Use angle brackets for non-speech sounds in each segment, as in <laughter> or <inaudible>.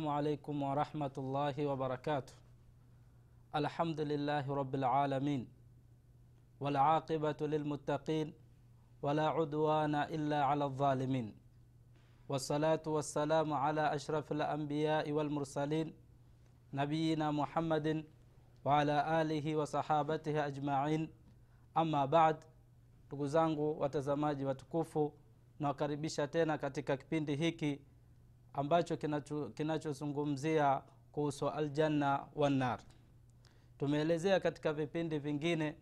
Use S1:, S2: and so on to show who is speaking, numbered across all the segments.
S1: السلام عليكم ورحمة الله وبركاته. الحمد لله رب العالمين والعاقبة للمتقين ولا عدوان إلا على الظالمين. والصلاة والسلام على أشرف الأنبياء والمرسلين نبينا محمد وعلى آله وصحابته أجمعين. أما بعد ndugu zangu watazamaji watukufu nawakaribisha katika kipindi hiki ambacho kinachozungumzia kuhusu aljanna wannar tumeelezea katika vipindi vingine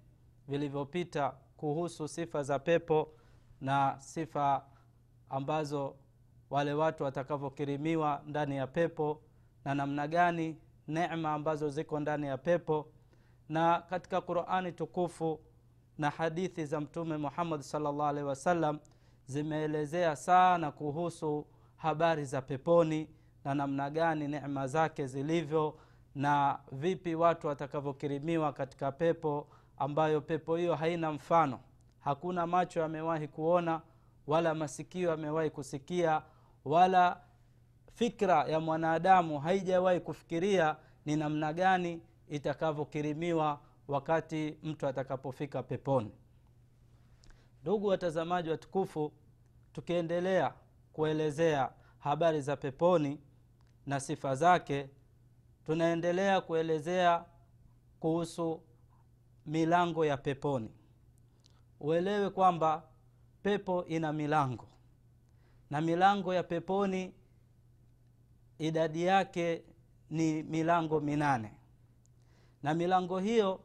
S1: vilivyopita kuhusu sifa za pepo na sifa ambazo wale watu watakavyokirimiwa ndani ya pepo na namna gani nema ambazo ziko ndani ya pepo. Na katika qurani tukufu na hadithi za mtume muhammad salllah alehi wasallam zimeelezea sana kuhusu habari za peponi na namna gani nema zake zilivyo na vipi watu watakavyokirimiwa katika pepo ambayo pepo hiyo haina mfano. Hakuna macho yamewahi kuona wala masikio yamewahi kusikia wala fikra ya mwanadamu haijawahi kufikiria ni namna gani itakavyokirimiwa wakati mtu atakapofika peponi. Ndugu watazamaji watukufu tukiendelea kuelezea habari za peponi na sifa zake tunaendelea kuelezea kuhusu milango ya peponi. Uelewe kwamba pepo ina milango na milango ya peponi idadi yake ni milango minane. Na milango hiyo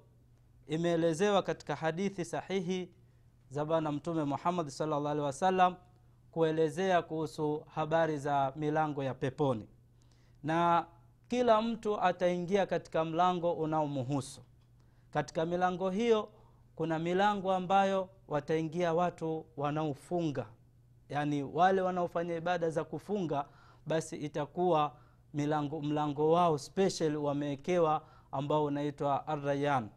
S1: imeelezewa katika hadithi sahihi za bwana mtume muhammadi salllah alehi wasallam kuelezea kuhusu habari za milango ya peponi. Na kila mtu ataingia katika mlango unaomuhusu. Katika milango hiyo kuna milango ambayo wataingia watu wanaofunga. Yaani wale wanaofanya ibada za kufunga basi itakuwa milango mlango wao special wamewekewa ambao unaitwa arrayan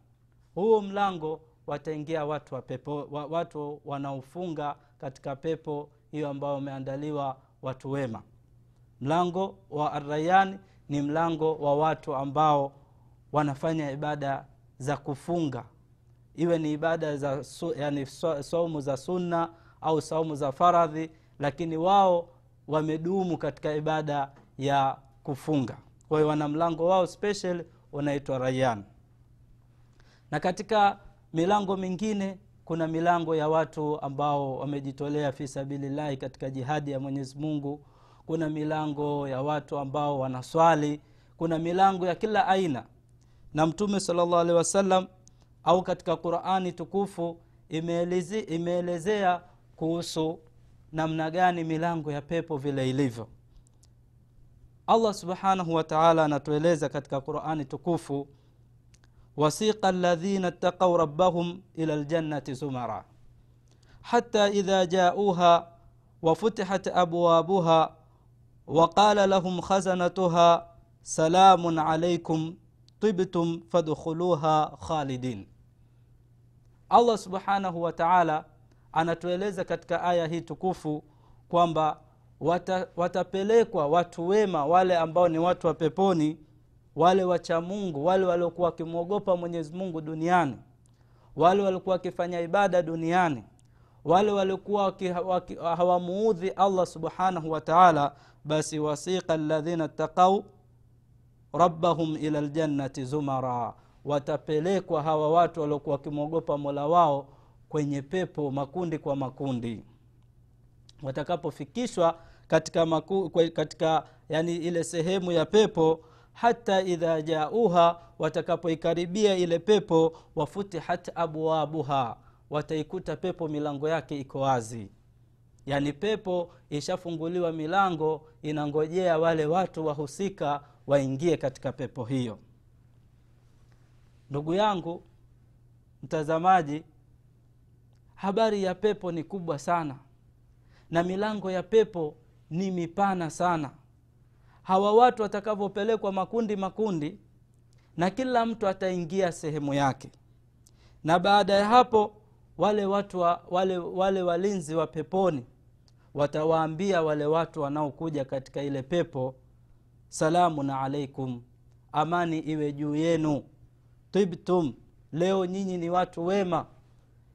S1: huo mlango wataingia watu wa pepo, wa, watu wanaofunga katika pepo hiyo ambao wameandaliwa watu wema. Mlango wa arayan ni mlango wa watu ambao wanafanya ibada za kufunga. Iwe ni ibada za su, yani saumu za sunna au saumu za faradhi lakini wao wamedumu katika ibada ya kufunga. Kwa hiyo wana mlango wao special unaitwa rayan na katika milango mingine kuna milango ya watu ambao wamejitolea fi sabilillahi katika jihadi ya mwenyezi mungu. Kuna milango ya watu ambao wanaswali. Kuna milango ya kila aina. Na mtume salllah alehi wasallam au katika qurani tukufu imeeleze, imeelezea kuhusu namna gani milango ya pepo vile ilivyo. Allah subhanahu wataala anatueleza katika qurani tukufu وسيق الذين اتقوا ربهم إلى الجنة سمرا حتى إذا جاءوها وفتحت أبوابها وقال لهم خزنتها سلام عليكم طبتم فدخلوها خالدين. الله سبحانه وتعالى أنا تويليزا كتك آية هي تكوفو كوامبا watapelekwa watu wema wale ambao ni watu wa wale wacha mungu wale waliokuwa wakimwogopa mwenyezi mungu duniani wale waliokuwa wakifanya ibada duniani wale waliokuwa hawamuudhi allah subhanahu wa taala basi wasiqa ladhina ttaqau rabbahum ila ljannati zumara. Watapelekwa hawa watu waliokuwa wakimwogopa mola wao kwenye pepo makundi kwa makundi. Watakapofikishwa katika, maku, katika yani ile sehemu ya pepo hata idha jauha watakapoikaribia ile pepo wafutihat abwabuha wataikuta pepo milango yake iko wazi. Yaani pepo ishafunguliwa milango inangojea wale watu wahusika waingie katika pepo hiyo. Ndugu yangu mtazamaji habari ya pepo ni kubwa sana na milango ya pepo ni mipana sana hawa watu watakavyopelekwa makundi makundi na kila mtu ataingia sehemu yake. Na baada ya hapo wale watu wa, wale, wale walinzi wa peponi watawaambia wale watu wanaokuja katika ile pepo salamun alaikum amani iwe juu yenu. Tibtum leo nyinyi ni watu wema.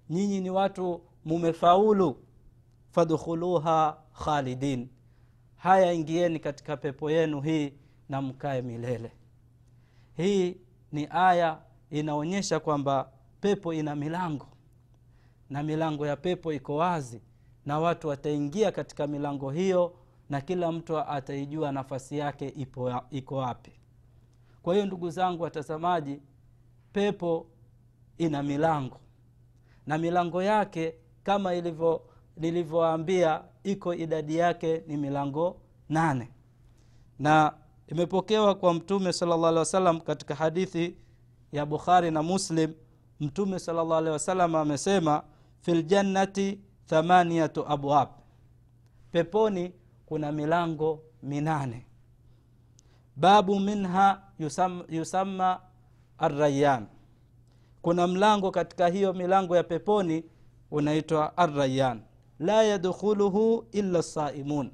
S1: Nyinyi ni watu mumefaulu. Fadkhuluha khalidin haya ingieni katika pepo yenu hii na mkae milele. Hii ni aya inaonyesha kwamba pepo ina milango na milango ya pepo iko wazi na watu wataingia katika milango hiyo na kila mtu ataijua nafasi yake ipo, iko wapi. Kwa hiyo ndugu zangu watazamaji pepo ina milango na milango yake kama ilivyo nilivyoambia iko idadi yake ni milango nane. Na imepokewa kwa mtume salllah alih wasalam katika hadithi ya bukhari na muslim mtume salllah alehi wasalam amesema fi ljannati thamaniyatu abwab. Peponi kuna milango minane. Babu minha yusam, yusamma arrayan kuna mlango katika hiyo milango ya peponi unaitwa arrayan la yadkhuluhu illa saimun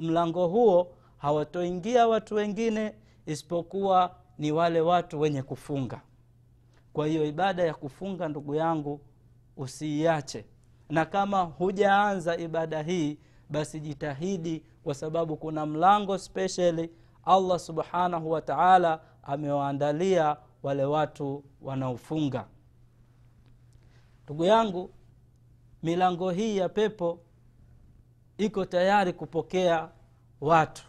S1: mlango huo hawatoingia watu wengine isipokuwa ni wale watu wenye kufunga. Kwa hiyo ibada ya kufunga ndugu yangu usiiache. Na kama hujaanza ibada hii basi jitahidi kwa sababu kuna mlango spesheli allah subhanahu wa taala amewaandalia wale watu wanaofunga. Ndugu yangu milango hii ya pepo iko tayari kupokea watu.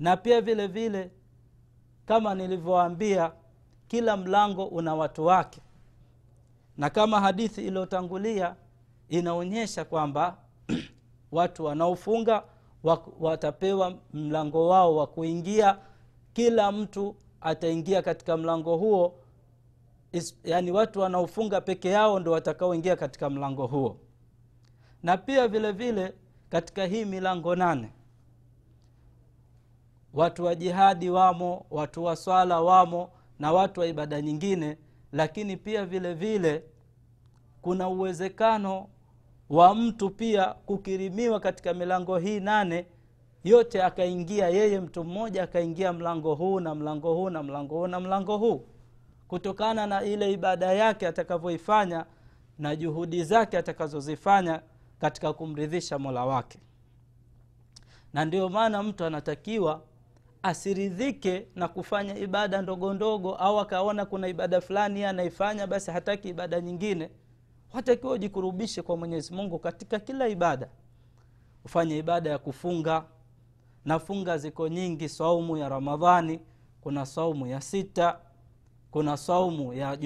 S1: Na pia vile vile kama nilivyoambia kila mlango una watu wake. Na kama hadithi iliyotangulia inaonyesha kwamba <clears throat> watu wanaofunga watapewa mlango wao wa kuingia. Kila mtu ataingia katika mlango huo is, watu wanaofunga peke yao ndo watakaoingia katika mlango huo. Na pia vile vile katika hii milango nane watu wa jihadi wamo watu wa swala wamo na watu wa ibada nyingine lakini pia vile vile kuna uwezekano wa mtu pia kukirimiwa katika milango hii nane yote akaingia yeye mtu mmoja akaingia mlango huu na mlango huu na mlango huu na mlango huu kutokana na ile ibada yake atakavyoifanya na juhudi zake atakazozifanya katika kumridhisha mola wake. Na ndio maana mtu anatakiwa asiridhike na kufanya ibada ndogo ndogo au akaona kuna ibada fulani anaifanya basi hataki ibada nyingine. Watakiwa ujikurubishe kwa mwenyezi mungu katika kila ibada. Ufanye ibada ya kufunga. Na funga ziko nyingi saumu ya ramadhani kuna saumu ya sita kuna saumu ya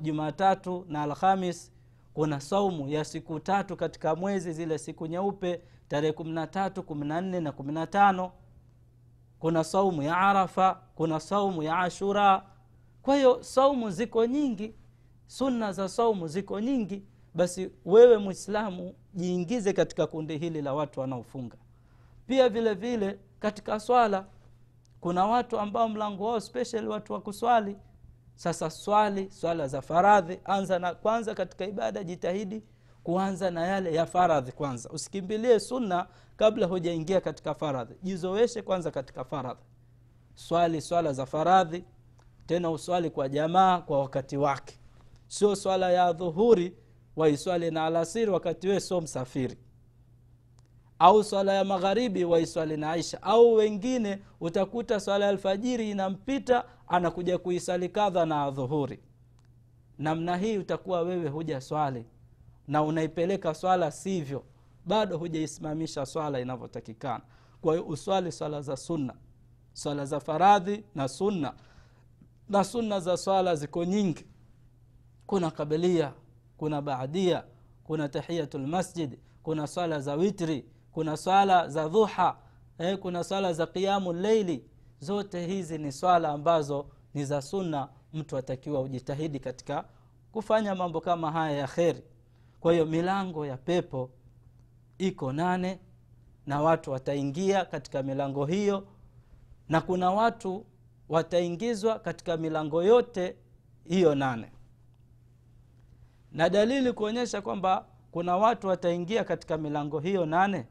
S1: jumatatu na alhamis kuna saumu ya siku tatu katika mwezi zile siku nyeupe tarehe kumi na tatu kumi na nne na kumi na tano kuna saumu ya arafa kuna saumu ya ashura. Kwa hiyo saumu ziko nyingi sunna za saumu ziko nyingi basi wewe mwislamu jiingize katika kundi hili la watu wanaofunga. Pia vile vile katika swala kuna watu ambao mlango wao special watu wa kuswali sasa swali swala za faradhi. Anza na kwanza katika ibada jitahidi kuanza na yale ya faradhi kwanza. Usikimbilie sunna kabla hujaingia katika faradhi. Jizoweshe kwanza katika faradhi. Swali swala za faradhi tena uswali kwa jamaa kwa wakati wake. Sio swala ya dhuhuri waiswali na alasiri wakati wee sio msafiri au swala ya magharibi waiswali na aisha. Au wengine utakuta swala ya alfajiri inampita anakuja kuisali kadha na dhuhuri namna hii utakuwa wewe huja swali na unaipeleka swala sivyo bado hujaisimamisha swala inavyotakikana. Kwa hiyo uswali swala za sunna swala za faradhi na sunna. Na sunna za swala ziko nyingi. Kuna kabilia kuna baadia kuna tahiyatu lmasjid kuna swala za witri kuna swala za dhuha eh, kuna swala za qiamu leili zote hizi ni swala ambazo ni za sunna. Mtu atakiwa ujitahidi katika kufanya mambo kama haya ya kheri. Kwa hiyo milango ya pepo iko nane na watu wataingia katika milango hiyo na kuna watu wataingizwa katika milango yote hiyo nane. Na dalili kuonyesha kwamba kuna watu wataingia katika milango hiyo nane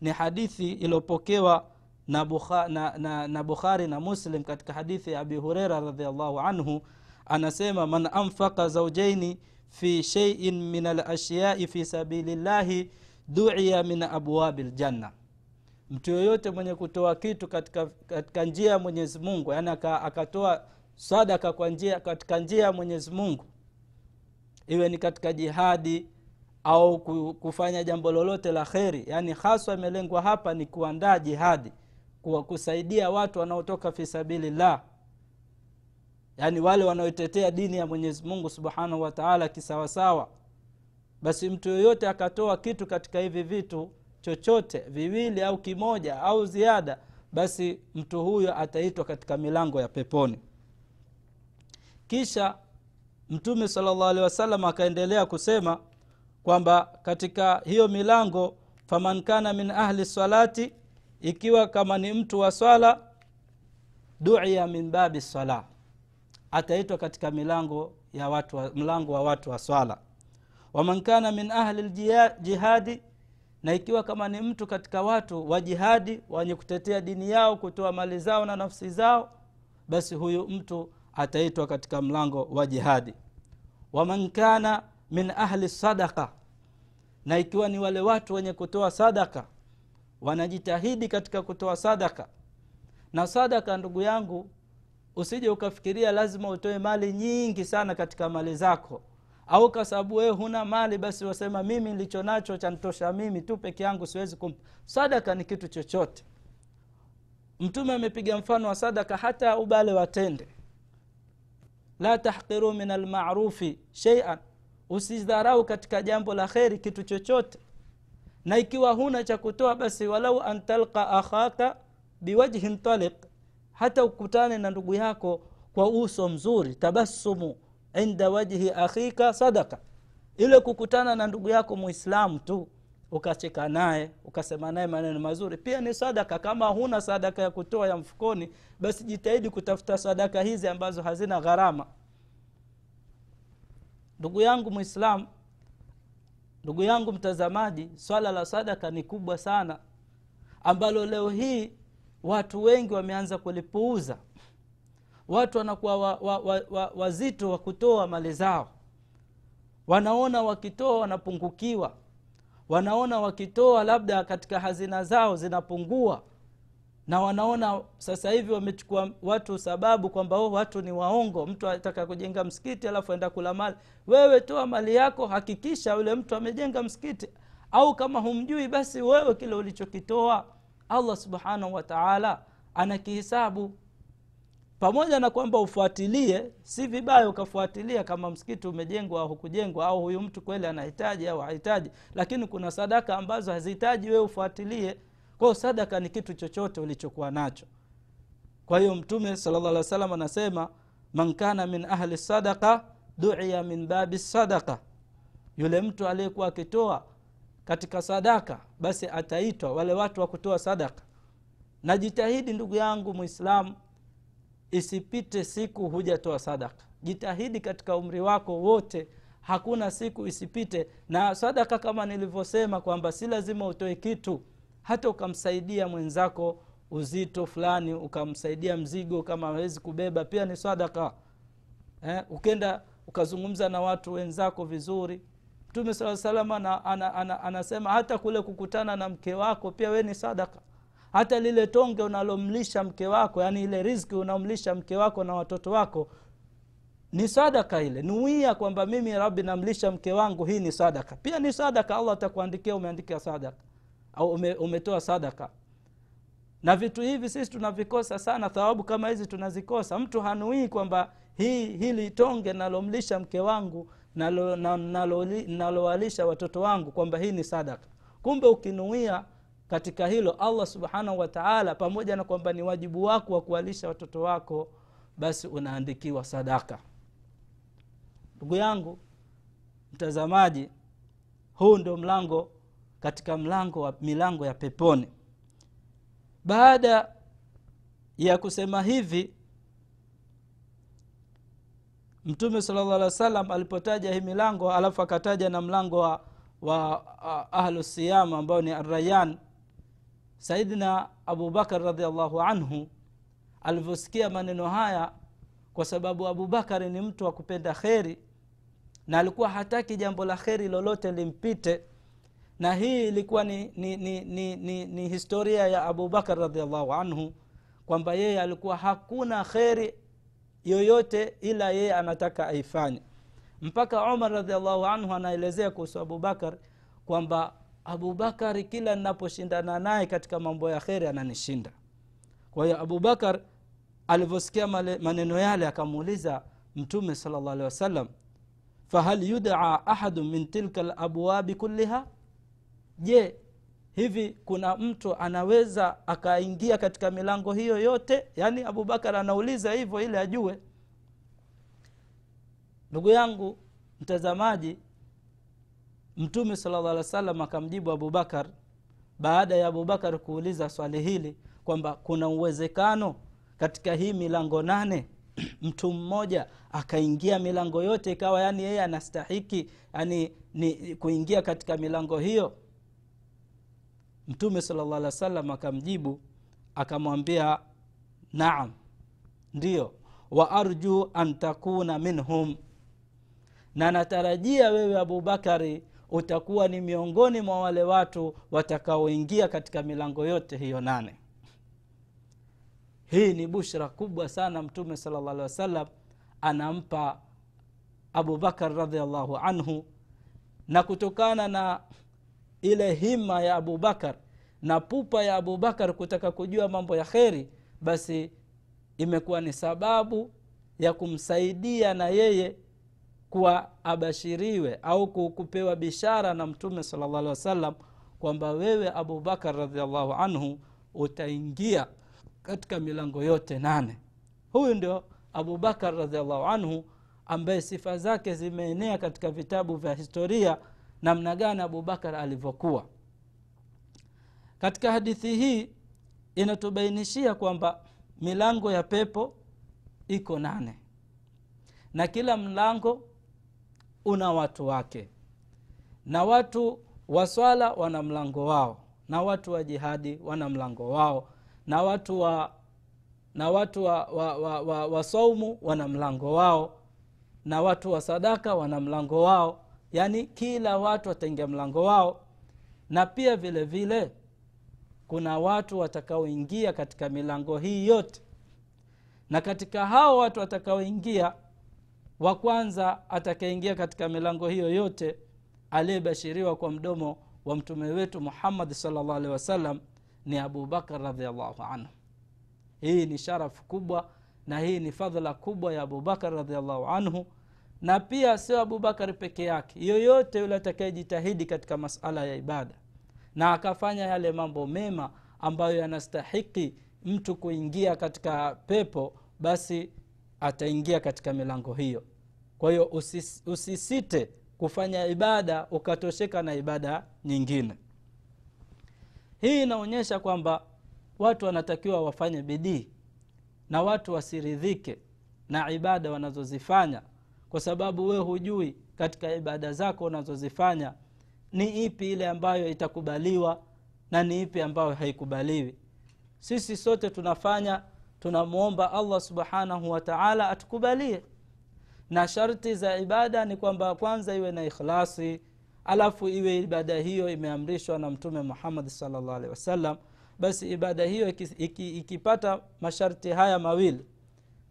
S1: ni hadithi iliyopokewa na, Bukha, na, na, na bukhari na muslim katika hadithi ya abi hureira radiallahu anhu. Anasema man anfaka zaujaini fi sheiin min alashyai fi sabilillahi duiya min abwabi ljanna mtu yoyote mwenye kutoa kitu katika, katika njia ya mwenyezi mungu yaani akatoa sadaka kwa njia katika njia ya mwenyezi mungu iwe ni katika jihadi au kufanya jambo lolote la kheri. Yaani haswa imelengwa hapa ni kuandaa jihadi kusaidia watu wanaotoka fisabilillah yaani wale wanaoitetea dini ya mwenyezi mungu subhanahu wataala kisawasawa. Basi mtu yoyote akatoa kitu katika hivi vitu chochote viwili au kimoja au ziada basi mtu huyo ataitwa katika milango ya peponi. Kisha mtume sala wasallam akaendelea kusema kwamba katika hiyo milango faman kana min ahli salati ikiwa kama ni mtu wa swala duia min babi sala ataitwa katika milango ya watu wa, mlango wa watu wa swala. Waman kana min ahli ljihadi na ikiwa kama ni mtu katika watu wa jihadi wenye kutetea dini yao kutoa mali zao na nafsi zao basi huyu mtu ataitwa katika mlango wa jihadi. Waman kana min ahli sadaka na ikiwa ni wale watu wenye kutoa sadaka wanajitahidi katika kutoa sadaka na sadaka ndugu yangu usije ukafikiria lazima utoe mali nyingi sana katika mali zako. Au kwa sababu wewe huna mali basi wasema mimi nilicho nacho chanitosha mimi tu peke yangu siwezi kumpa sadaka ni kitu chochote. Mtume amepiga mfano wa sadaka hata ubale watende. La tahqiru min almarufi sheian usidharau katika jambo la kheri kitu chochote. Na ikiwa huna cha kutoa basi walau antalka akhaka biwajhin taliq hata ukutane na ndugu yako kwa uso mzuri tabassumu inda wajhi akhika sadaka ile kukutana na ndugu yako muislamu tu ukacheka naye ukasema naye maneno mazuri pia ni sadaka kama huna sadaka ya kutoa ya mfukoni basi jitahidi kutafuta sadaka hizi ambazo hazina gharama ndugu yangu mwislamu ndugu yangu mtazamaji swala la sadaka ni kubwa sana ambalo leo hii watu wengi wameanza kulipuuza. Watu wanakuwa wa, wa, wa, wa, wazito wa kutoa mali zao. Wanaona wakitoa wanapungukiwa. Wanaona wakitoa labda katika hazina zao zinapungua na wanaona sasa hivi wamechukua watu sababu kwamba oh, watu ni waongo. Mtu ataka kujenga msikiti alafu aenda kula mali. Wewe toa mali yako hakikisha yule mtu amejenga msikiti. Au kama humjui basi wewe kile ulichokitoa allah subhanahu wataala anakihisabu pamoja na kwamba ufuatilie si vibaya ukafuatilia kama msikiti umejengwa au hukujengwa au huyu mtu kweli anahitaji au hahitaji. Lakini kuna sadaka ambazo hazihitaji wewe ufuatilie kwao sadaka ni kitu chochote ulichokuwa nacho. Kwa hiyo mtume salllah alih wa anasema man kana min ahli sadaka duia min babi sadaka yule mtu aliyekuwa akitoa katika sadaka basi ataitwa wale watu wa kutoa sadaka. Najitahidi ndugu yangu mwislamu isipite siku hujatoa sadaka. Jitahidi katika umri wako wote hakuna siku isipite. Na sadaka kama nilivyosema kwamba si lazima utoe kitu hata ukamsaidia mwenzako uzito fulani ukamsaidia mzigo kama hawezi kubeba pia ni sadaka. Eh, ukenda ukazungumza na watu wenzako vizuri. Mtume saa salam ana, ana, ana, anasema hata kule kukutana na mke wako pia we ni sadaka. Hata lile tonge unalomlisha mke wako yani ile rizki unamlisha mke wako na watoto wako ni sadaka ile. Nuia kwamba mimi rabi namlisha mke wangu hii ni sadaka. Pia ni sadaka allah atakuandikia umeandika sadaka au ume, umetoa sadaka. Na vitu hivi sisi tunavikosa sana thawabu kama hizi tunazikosa. Mtu hanuii kwamba hii hili tonge nalomlisha mke wangu nalowalisha nalo watoto wangu kwamba hii ni sadaka. Kumbe ukinuia katika hilo allah subhanahu wataala pamoja na kwamba ni wajibu wako wa kuwalisha watoto wako basi unaandikiwa sadaka. Ndugu yangu mtazamaji huu ndio mlango katika mlango wa milango ya peponi. Baada ya kusema hivi mtume sala llah alih wa sallam alipotaja hii milango alafu akataja na mlango wa, wa uh, ahlu ambao ni arayan saidina abubakar radiallahu anhu alivyosikia maneno haya kwa sababu abubakari ni mtu wa kupenda kheri na alikuwa hataki jambo la kheri lolote limpite na hii ilikuwa ni, ni, ni, ni, ni, ni historia ya abubakar radiallahu anhu kwamba yeye alikuwa hakuna kheri yoyote ila yeye anataka aifanye. Mpaka umar radiallahu anhu anaelezea kuhusu abubakar kwamba abubakari kila ninaposhindana naye katika mambo ya kheri ananishinda. Kwa hiyo abubakar alivyosikia maneno yale akamuuliza mtume sala llah alehi wasallam fahal yudaa ahadu min tilka labwabi kulliha je hivi kuna mtu anaweza akaingia katika milango hiyo yote? Yaani abubakar anauliza hivyo ili ajue. Ndugu yangu mtazamaji mtume sala llah alih wa sallam akamjibu abubakar baada ya abubakar kuuliza swali hili kwamba kuna uwezekano katika hii milango nane <clears throat> mtu mmoja akaingia milango yote ikawa yani yeye anastahiki yani ni kuingia katika milango hiyo mtume sala llah alih wa sallam akamjibu akamwambia naam ndiyo wa arju an takuna minhum. Na natarajia wewe abubakari utakuwa ni miongoni mwa wale watu watakaoingia katika milango yote hiyo nane. Hii ni bushra kubwa sana mtume sala llah alih wasallam anampa abubakar radiallahu anhu. Na kutokana na ile hima ya abubakar na pupa ya abubakar kutaka kujua mambo ya kheri basi imekuwa ni sababu ya kumsaidia na yeye kuwa abashiriwe au kupewa bishara na mtume sala llah alih wasallam kwamba wewe abubakar radiallahu anhu utaingia katika milango yote nane. Huyu ndio abubakar radiallahu anhu ambaye sifa zake zimeenea katika vitabu vya historia namna gani abubakar alivyokuwa. Katika hadithi hii inatubainishia kwamba milango ya pepo iko nane na kila mlango una watu wake. Na watu wa swala wana mlango wao na watu wa jihadi wana mlango wao na watu wa na watu wa, wa, wa, wa, wa saumu wana mlango wao na watu wa sadaka wana mlango wao yaani kila watu wataingia mlango wao. Na pia vile vile kuna watu watakaoingia katika milango hii yote. Na katika hao watu watakaoingia wa kwanza atakaingia katika milango hiyo yote aliyebashiriwa kwa mdomo wa mtume wetu muhammadi salllah alehi wasallam ni abubakar radiallahu anhu. Hii ni sharafu kubwa na hii ni fadhla kubwa ya abubakar radiallahu anhu na pia sio abubakari peke yake. Yoyote yule atakayejitahidi katika masala ya ibada. Na akafanya yale mambo mema ambayo yanastahiki mtu kuingia katika pepo basi ataingia katika milango hiyo. Kwa hiyo usis, usisite kufanya ibada ukatosheka na ibada nyingine. Hii inaonyesha kwamba watu wanatakiwa wafanye bidii na watu wasiridhike na ibada wanazozifanya kwa sababu wewe hujui katika ibada zako unazozifanya ni ipi ile ambayo itakubaliwa na ni ipi ambayo haikubaliwi. Sisi sote tunafanya tunamwomba allah subhanahu wataala atukubalie. Na sharti za ibada ni kwamba kwanza iwe na ikhlasi alafu iwe ibada hiyo imeamrishwa na mtume muhammadi salllah alehi wasallam. Basi ibada hiyo ikipata iki, iki masharti haya mawili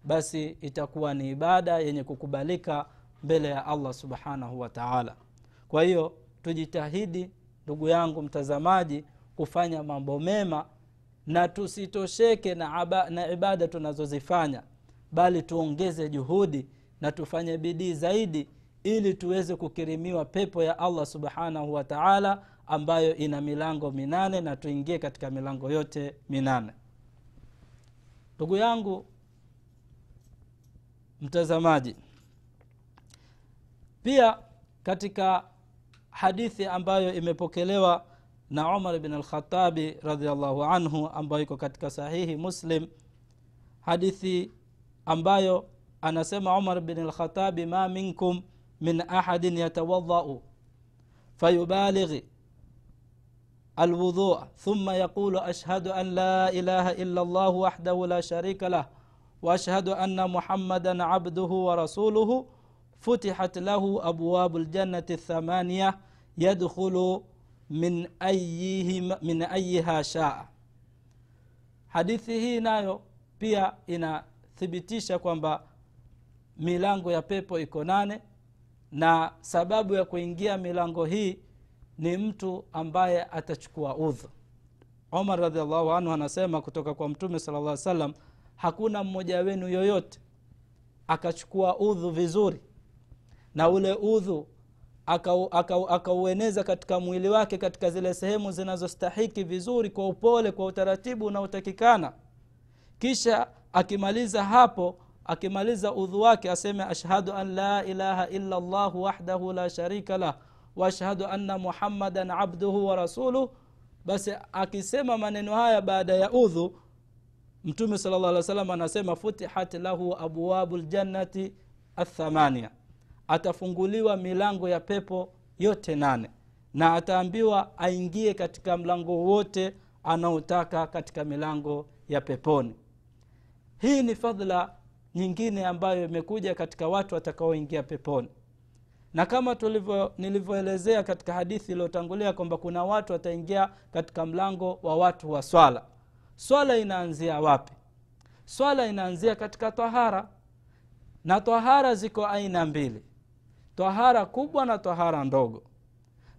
S1: basi itakuwa ni ibada yenye kukubalika mbele ya allah subhanahu wa taala. Kwa hiyo tujitahidi ndugu yangu mtazamaji kufanya mambo mema na tusitosheke na, aba, na ibada tunazozifanya bali tuongeze juhudi na tufanye bidii zaidi ili tuweze kukirimiwa pepo ya allah subhanahu wa taala ambayo ina milango minane na tuingie katika milango yote minane. Ndugu yangu mtazamaji pia katika hadithi ambayo imepokelewa na umar bn alkhatabi radiallahu anhu ambayo iko katika sahihi muslim hadithi ambayo anasema umar bn alkhatabi ma minkum min ahadin yatawadhau fayubalighi alwudhua thumma yaqulu ashhadu an la ilaha illa llah wahdahu la sharika lah waashhadu ان muhammadan abduhu wa rasuluhu futihat lahu abwabu الثمانيه يدخل من min ayihim- min ayiha shaa. Hadithi hii nayo pia inathibitisha kwamba milango ya pepo iko nane na sababu ya kuingia milango hii ni mtu ambaye atachukua udhu. Umar radiallahu anhu anasema kutoka kwa mtume sala llah salam hakuna mmoja wenu yoyote akachukua udhu vizuri. Na ule udhu akaueneza aka, aka katika mwili wake katika zile sehemu zinazostahiki vizuri kwa upole kwa utaratibu unaotakikana. Kisha akimaliza hapo akimaliza udhu wake aseme ashhadu an la ilaha illa llah wahdahu la sharika lah waashhadu anna muhammadan abduhu wa rasuluh. Basi akisema maneno haya baada ya udhu mtume sala llah alih anasema futihat lahu abwabu ljannati athamania atafunguliwa milango ya pepo yote nane na ataambiwa aingie katika mlango wote anaotaka katika milango ya peponi. Hii ni fadhla nyingine ambayo imekuja katika watu watakaoingia peponi. Na kama tulivyo nilivyoelezea katika hadithi iliyotangulia kwamba kuna watu wataingia katika mlango wa watu wa swala swala inaanzia wapi? Swala inaanzia katika tahara na tahara ziko aina mbili. Tahara kubwa na tahara ndogo.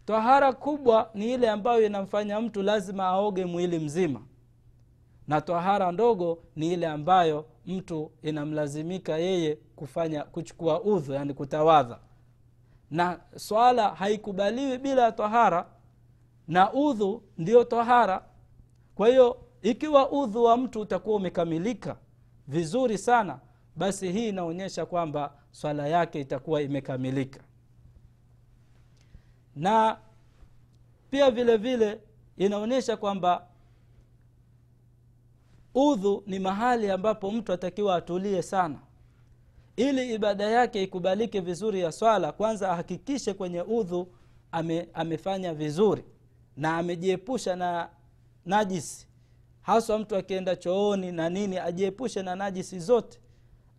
S1: Tahara kubwa ni ile ambayo inamfanya mtu lazima aoge mwili mzima. Na tahara ndogo ni ile ambayo mtu inamlazimika yeye kufanya kuchukua udhu yani kutawadha. Na swala haikubaliwi bila ya tahara na udhu ndio tahara kwa hiyo ikiwa udhu wa mtu utakuwa umekamilika vizuri sana basi hii inaonyesha kwamba swala yake itakuwa imekamilika. Na pia vile vile inaonyesha kwamba udhu ni mahali ambapo mtu atakiwa atulie sana. Ili ibada yake ikubalike vizuri ya swala kwanza ahakikishe kwenye udhu ame, amefanya vizuri na amejiepusha na najisi haswa mtu akienda chooni na nini ajiepushe na najisi zote.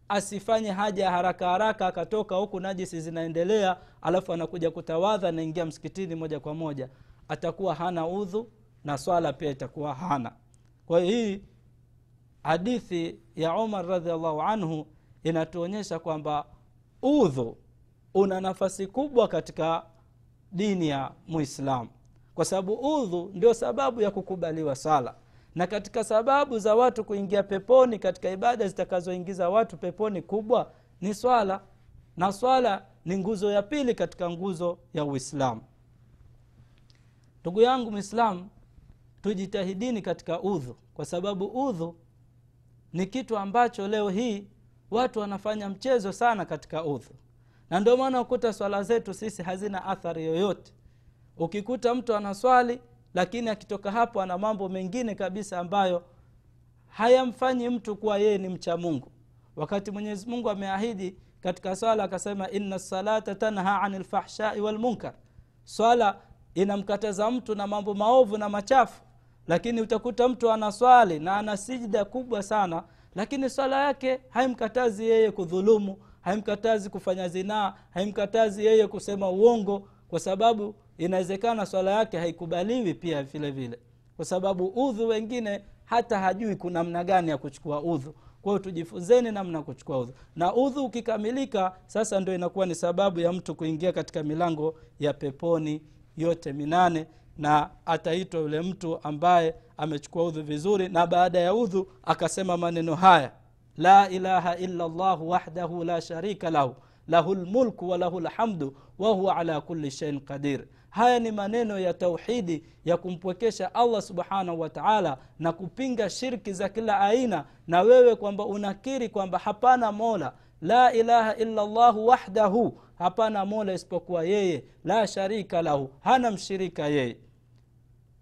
S1: Asifanye haja ya haraka haraka akatoka huku najisi zinaendelea alafu anakuja kutawadha anaingia msikitini moja kwa moja. Atakuwa hana udhu na swala pia itakuwa hana. Kwa hii hadithi ya umar radiallahu anhu inatuonyesha kwamba udhu una nafasi kubwa katika dini ya muislamu kwa sababu udhu ndio sababu ya kukubaliwa sala na katika sababu za watu kuingia peponi katika ibada zitakazoingiza watu peponi kubwa ni swala. Na swala ni nguzo ya pili katika nguzo ya uislamu. Ndugu yangu mwislamu tujitahidini katika udhu kwa sababu udhu ni kitu ambacho leo hii watu wanafanya mchezo sana katika udhu. Na ndio maana ukuta swala zetu sisi hazina athari yoyote. Ukikuta mtu anaswali lakini akitoka hapo ana mambo mengine kabisa ambayo hayamfanyi mtu kuwa yeye ni mcha mungu. Wakati mwenyezi mungu ameahidi katika swala akasema inna salata tanha ani lfahshai walmunkar swala inamkataza mtu na mambo maovu na machafu lakini utakuta mtu ana swali na ana sijda kubwa sana lakini swala yake haimkatazi yeye kudhulumu haimkatazi kufanya zinaa haimkatazi yeye kusema uongo kwa sababu inawezekana swala yake haikubaliwi pia vile vile. Kwa sababu udhu wengine hata hajui kuna gani ya kuchukua udhu. Kwa hiyo tujifunzeni namna kuchukua udhu. Na udhu ukikamilika sasa ndo inakuwa ni sababu ya mtu kuingia katika milango ya peponi yote minane na ataitwa yule mtu ambaye amechukua udhu vizuri na baada ya udhu akasema maneno haya. La ilaha illa llahu wahdahu la sharika lahu lahu lmulku wa lahu lhamdu wahuwa ala kuli sheiin qadir haya ni maneno ya tauhidi ya kumpwekesha allah subhanahu wa taala na kupinga shirki za kila aina na wewe kwamba unakiri kwamba hapana mola. La ilaha illa llahu wahdahu. Hapana mola isipokuwa yeye. La sharika lahu. Hana mshirika yeye.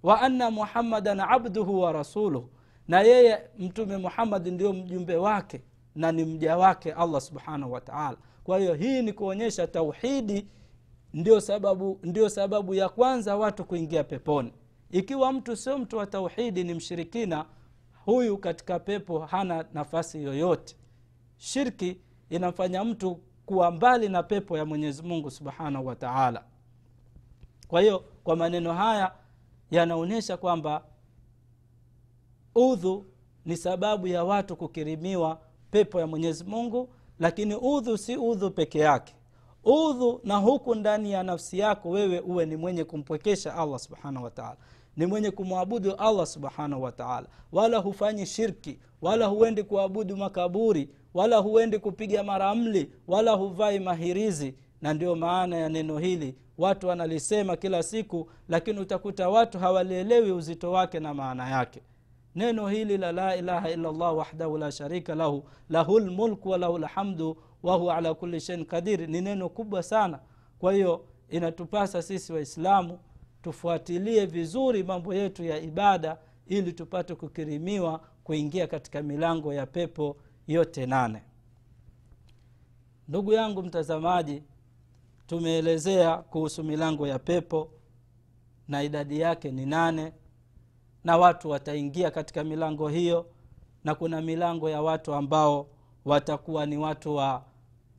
S1: Wa anna muhammadan abduhu wa rasuluh na yeye mtume muhammadi ndio mjumbe wake na ni mja wake allah subhanahu wa taala. Kwa hiyo hii ni kuonyesha tauhidi ndio sababu ndio sababu ya kwanza watu kuingia peponi. Ikiwa mtu sio mtu wa tauhidi ni mshirikina huyu katika pepo hana nafasi yoyote. Shirki inamfanya mtu kuwa mbali na pepo ya mwenyezi mungu subhanahu wa taala. Kwa hiyo kwa maneno haya yanaonyesha kwamba udhu ni sababu ya watu kukirimiwa pepo ya mwenyezi mungu lakini udhu si udhu peke yake udhu na huku ndani ya nafsi yako wewe uwe ni mwenye kumpwekesha allah subhanahu wataala ni mwenye kumwabudu allah subhanahu wataala wala hufanyi shirki wala huendi kuabudu makaburi wala huendi kupiga maramli wala huvai mahirizi. Na ndio maana ya neno hili watu wanalisema kila siku lakini utakuta watu hawalielewi uzito wake na maana yake. Neno hili la la ilaha illallah wahdahu la sharika lahu lahu lmulku walahu lhamdu wahuwa ala kuli shein qadir ni neno kubwa sana. Kwa hiyo inatupasa sisi waislamu tufuatilie vizuri mambo yetu ya ibada ili tupate kukirimiwa kuingia katika milango ya pepo yote nane. Ndugu yangu mtazamaji tumeelezea kuhusu milango ya pepo na idadi yake ni nane na watu wataingia katika milango hiyo na kuna milango ya watu ambao watakuwa ni watu wa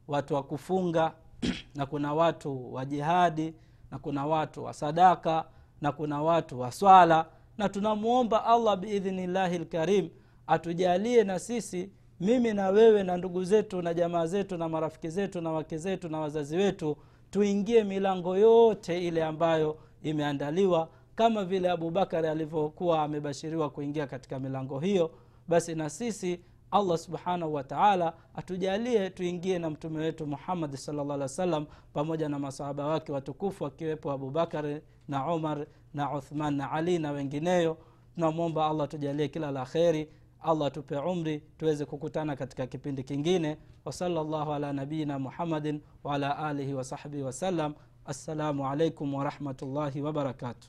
S1: watu wa kufunga <clears throat> na kuna watu wa jihadi na kuna watu wa sadaka na kuna watu wa swala na tunamwomba allah biidhnillahi lkarim atujalie na sisi mimi na wewe na ndugu zetu na jamaa zetu na marafiki zetu na wake zetu na wazazi wetu tuingie milango yote ile ambayo imeandaliwa kama vile abubakari alivyokuwa amebashiriwa kuingia katika milango hiyo basi na sisi allah subhanahu wataala atujalie tuingie na mtume wetu muhammadi salllah alih wa sallam pamoja na masahaba wake watukufu akiwepo abubakari na umar na uthman na ali na wengineyo. Tunamwomba allah tujalie kila la kheri. Allah tupe umri tuweze kukutana katika kipindi kingine. Wasala llahu ala nabiina muhammadin waala alihi wasahbihi wasallam assalamu alaikum warahmatullahi wabarakatuh